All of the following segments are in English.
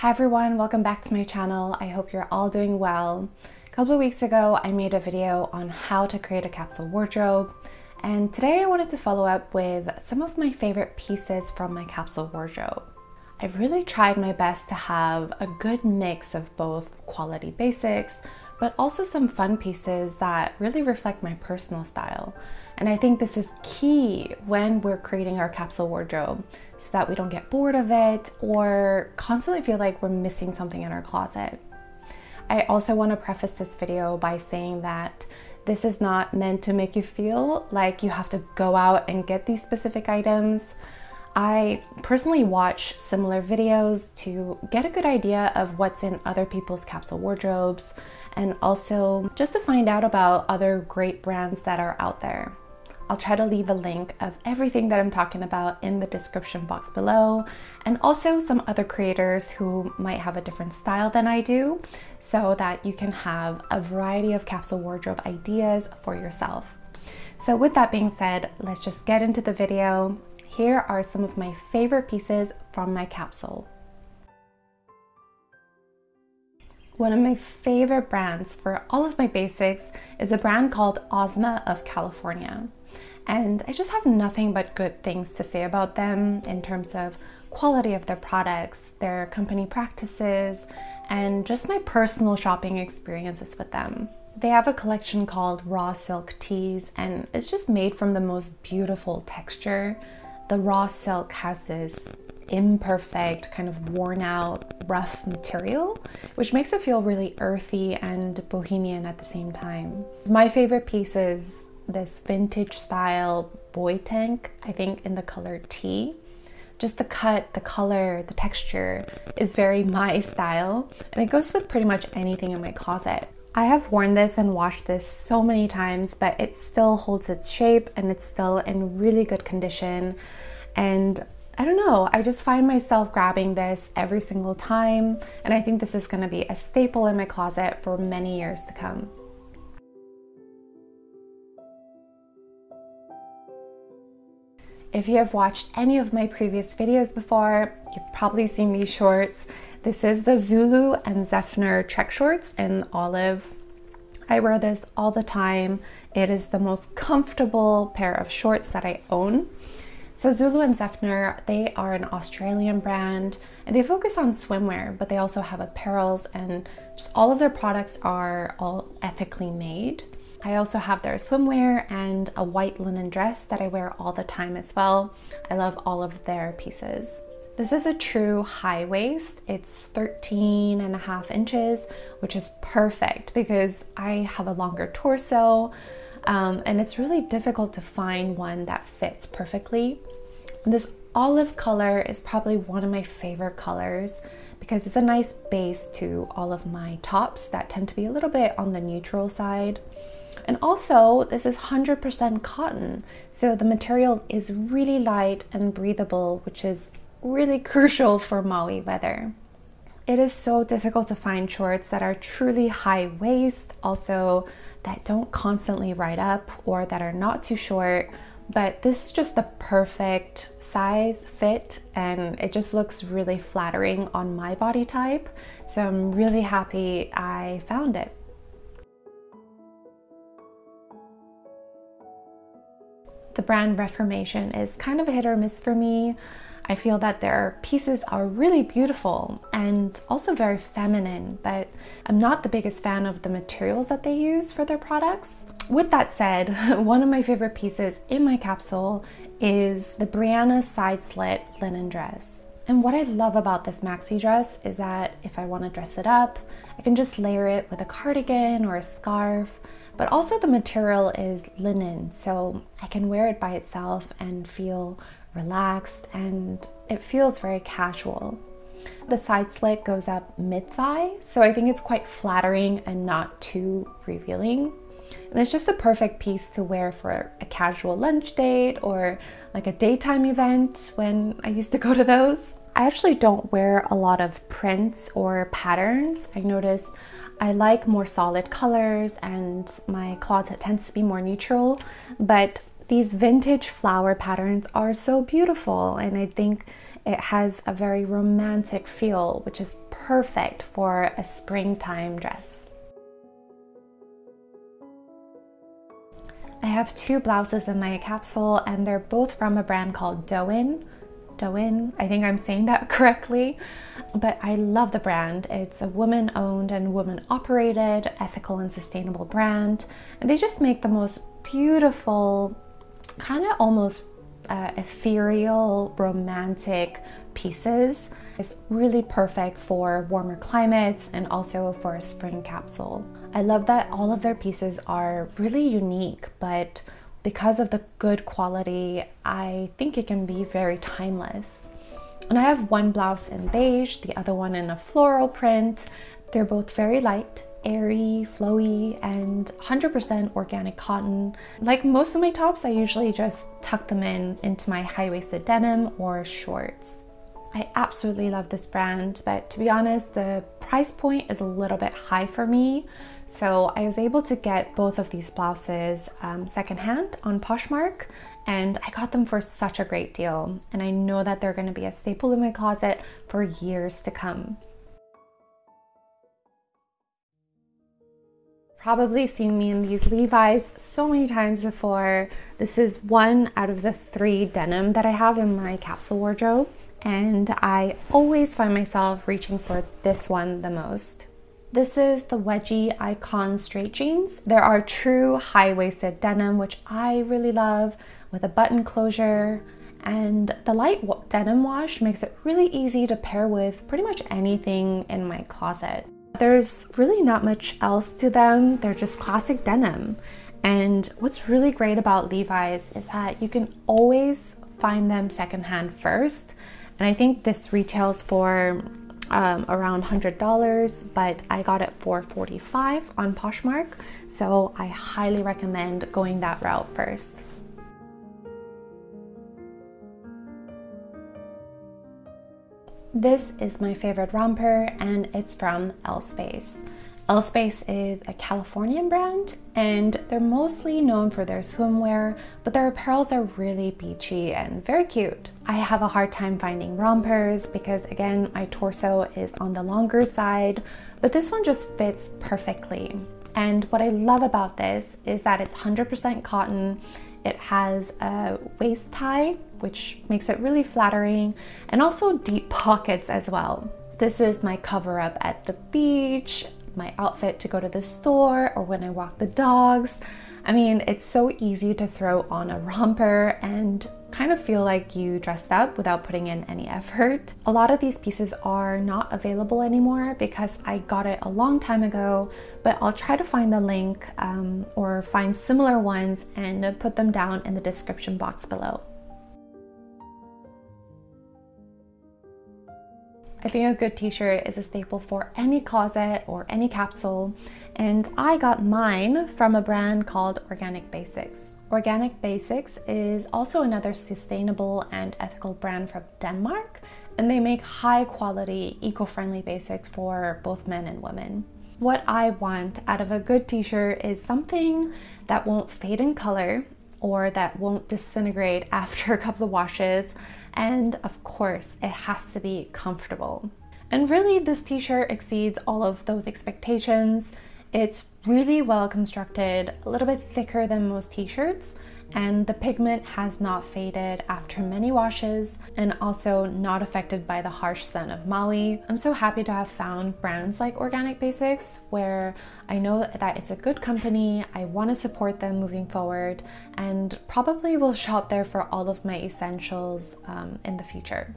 Hi everyone, welcome back to my channel. I hope you're all doing well. A couple of weeks ago, I made a video on how to create a capsule wardrobe. And today I wanted to follow up with some of my favorite pieces from my capsule wardrobe. I've really tried my best to have a good mix of both quality basics, but also some fun pieces that really reflect my personal style. And I think this is key when we're creating our capsule wardrobe so that we don't get bored of it or constantly feel like we're missing something in our closet. I also want to preface this video by saying that this is not meant to make you feel like you have to go out and get these specific items. I personally watch similar videos to get a good idea of what's in other people's capsule wardrobes and also just to find out about other great brands that are out there. I'll try to leave a link of everything that I'm talking about in the description box below, and also some other creators who might have a different style than I do, so that you can have a variety of capsule wardrobe ideas for yourself. So with that being said, let's just get into the video. Here are some of my favorite pieces from my capsule. One of my favorite brands for all of my basics is a brand called Ozma of California. And I just have nothing but good things to say about them in terms of quality of their products, their company practices, and just my personal shopping experiences with them. They have a collection called Raw Silk Tees, and it's just made from the most beautiful texture. The raw silk has this imperfect, kind of worn out, rough material, which makes it feel really earthy and bohemian at the same time. My favorite piece is this vintage style boy tank, I think in the color tea. Just the cut, the color, the texture is very my style, and it goes with pretty much anything in my closet. I have worn this and washed this so many times, but it still holds its shape and it's still in really good condition. And I don't know, I just find myself grabbing this every single time, and I think this is gonna be a staple in my closet for many years to come. If you have watched any of my previous videos before, you've probably seen these shorts. This is the Zulu and Zephyr trek shorts in olive. I wear this all the time. It is the most comfortable pair of shorts that I own. So Zulu and Zephyr, they are an Australian brand and they focus on swimwear, but they also have apparels and just all of their products are all ethically made. I also have their swimwear and a white linen dress that I wear all the time as well. I love all of their pieces. This is a true high waist. It's 13 and a half inches, which is perfect because I have a longer torso um, and it's really difficult to find one that fits perfectly. This olive color is probably one of my favorite colors because it's a nice base to all of my tops that tend to be a little bit on the neutral side. And also, this is 100% cotton, so the material is really light and breathable, which is really crucial for Maui weather. It is so difficult to find shorts that are truly high waist, also that don't constantly ride up or that are not too short. But this is just the perfect size fit and it just looks really flattering on my body type. So I'm really happy I found it. The brand Reformation is kind of a hit or miss for me. I feel that their pieces are really beautiful and also very feminine, but I'm not the biggest fan of the materials that they use for their products. With that said, one of my favorite pieces in my capsule is the Brianna side slit linen dress. And what I love about this maxi dress is that if I want to dress it up, I can just layer it with a cardigan or a scarf. But also the material is linen, so I can wear it by itself and feel relaxed and it feels very casual. The side slit goes up mid thigh, so I think it's quite flattering and not too revealing. And it's just the perfect piece to wear for a casual lunch date or like a daytime event when I used to go to those. I actually don't wear a lot of prints or patterns. I notice I like more solid colors and my closet tends to be more neutral, but these vintage flower patterns are so beautiful and I think It has a very romantic feel, which is perfect for a springtime dress. I have two blouses in my capsule and they're both from a brand called Dôen. Dôen, I think I'm saying that correctly, but I love the brand. It's a woman owned and woman operated, ethical and sustainable brand. And they just make the most beautiful, kind of almost uh, ethereal, romantic pieces. It's really perfect for warmer climates and also for a spring capsule. I love that all of their pieces are really unique, but because of the good quality, I think it can be very timeless. And I have one blouse in beige, the other one in a floral print. They're both very light, airy, flowy, and 100% organic cotton. Like most of my tops, I usually just tuck them in into my high-waisted denim or shorts. I absolutely love this brand, but to be honest, the price point is a little bit high for me. So I was able to get both of these blouses um, secondhand on Poshmark and I got them for such a great deal. And I know that they're to be a staple in my closet for years to come. Probably seen me in these Levi's so many times before. This is one out of the three denim that I have in my capsule wardrobe, and I always find myself reaching for this one the most. This is the Wedgie Icon straight jeans. There are true high-waisted denim, which I really love, with a button closure. And the light denim wash makes it really easy to pair with pretty much anything in my closet. There's really not much else to them. They're just classic denim. And what's really great about Levi's is that you can always find them secondhand first. And I think this retails for um, around $100, but I got it for 45 on Poshmark. So I highly recommend going that route first. This is my favorite romper and it's from L-Space. L-Space is a Californian brand and they're mostly known for their swimwear, but their apparels are really beachy and very cute. I have a hard time finding rompers because again, my torso is on the longer side, but this one just fits perfectly. And what I love about this is that it's 100% cotton. It has a waist tie, which makes it really flattering, and also deep pockets as well. This is my cover up at the beach, my outfit to go to the store or when I walk the dogs. I mean, it's so easy to throw on a romper and kind of feel like you dressed up without putting in any effort. A lot of these pieces are not available anymore because I got it a long time ago, but I'll try to find the link um, or find similar ones and put them down in the description box below. I think a good t-shirt is a staple for any closet or any capsule, and I got mine from a brand called Organic Basics. Organic Basics is also another sustainable and ethical brand from Denmark, and they make high quality, eco-friendly basics for both men and women. What I want out of a good t-shirt is something that won't fade in color or that won't disintegrate after a couple of washes and of course, it has to be comfortable. And really, this t shirt exceeds all of those expectations. It's really well constructed, a little bit thicker than most t shirts, and the pigment has not faded after many washes and also not affected by the harsh sun of Maui. I'm so happy to have found brands like Organic Basics where I know that it's a good company, I want to support them moving forward, and probably will shop there for all of my essentials um, in the future.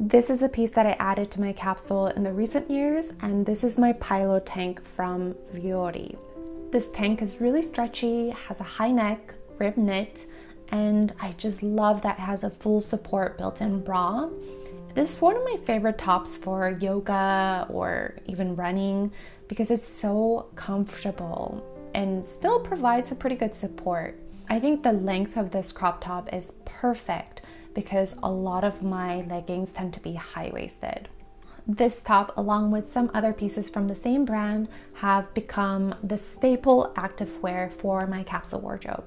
This is a piece that I added to my capsule in the recent years, and this is my Pilo tank from Vuori. This tank is really stretchy, has a high neck, rib knit, and I just love that it has a full support built-in bra. This is one of my favorite tops for yoga or even running because it's so comfortable and still provides a pretty good support. I think the length of this crop top is perfect because a lot of my leggings tend to be high-waisted. This top, along with some other pieces from the same brand, have become the staple activewear for my capsule wardrobe.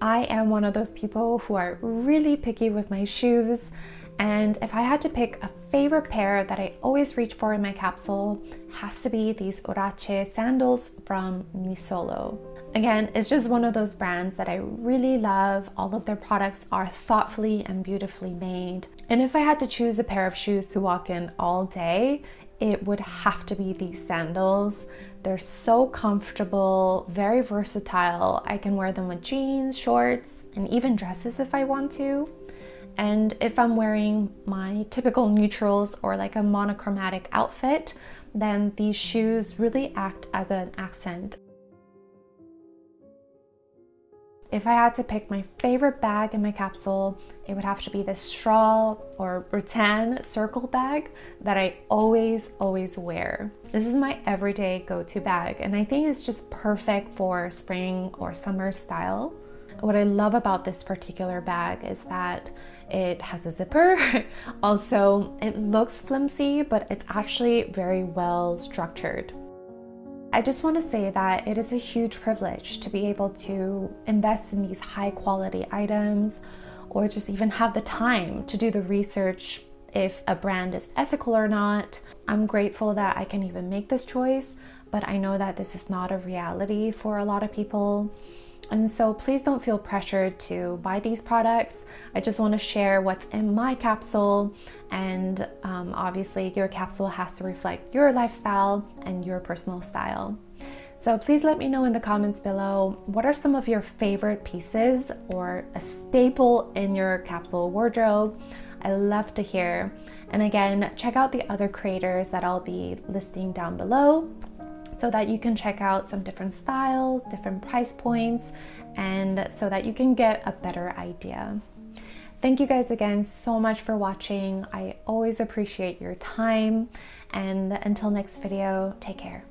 I am one of those people who are really picky with my shoes. And if I had to pick a favorite pair that I always reach for in my capsule, has to be these Huarache sandals from Nisolo. Again, it's just one of those brands that I really love. All of their products are thoughtfully and beautifully made. And if I had to choose a pair of shoes to walk in all day, it would have to be these sandals. They're so comfortable, very versatile. I can wear them with jeans, shorts, and even dresses if I want to. And if I'm wearing my typical neutrals or like a monochromatic outfit, then these shoes really act as an accent. If I had to pick my favorite bag in my capsule, it would have to be the straw or rattan circle bag that I always, always wear. This is my everyday go to bag, and I think it's just perfect for spring or summer style. What I love about this particular bag is that it has a zipper. also, it looks flimsy, but it's actually very well structured. I just want to say that it is a huge privilege to be able to invest in these high quality items or just even have the time to do the research if a brand is ethical or not. I'm grateful that I can even make this choice, but I know that this is not a reality for a lot of people. And so please don't feel pressured to buy these products. I just want to share what's in my capsule, and um, obviously, your capsule has to reflect your lifestyle and your personal style. So please let me know in the comments below what are some of your favorite pieces or a staple in your capsule wardrobe. I love to hear. And again, check out the other creators that I'll be listing down below so that you can check out some different styles, different price points, and so that you can get a better idea. Thank you guys again so much for watching. I always appreciate your time. And until next video, take care.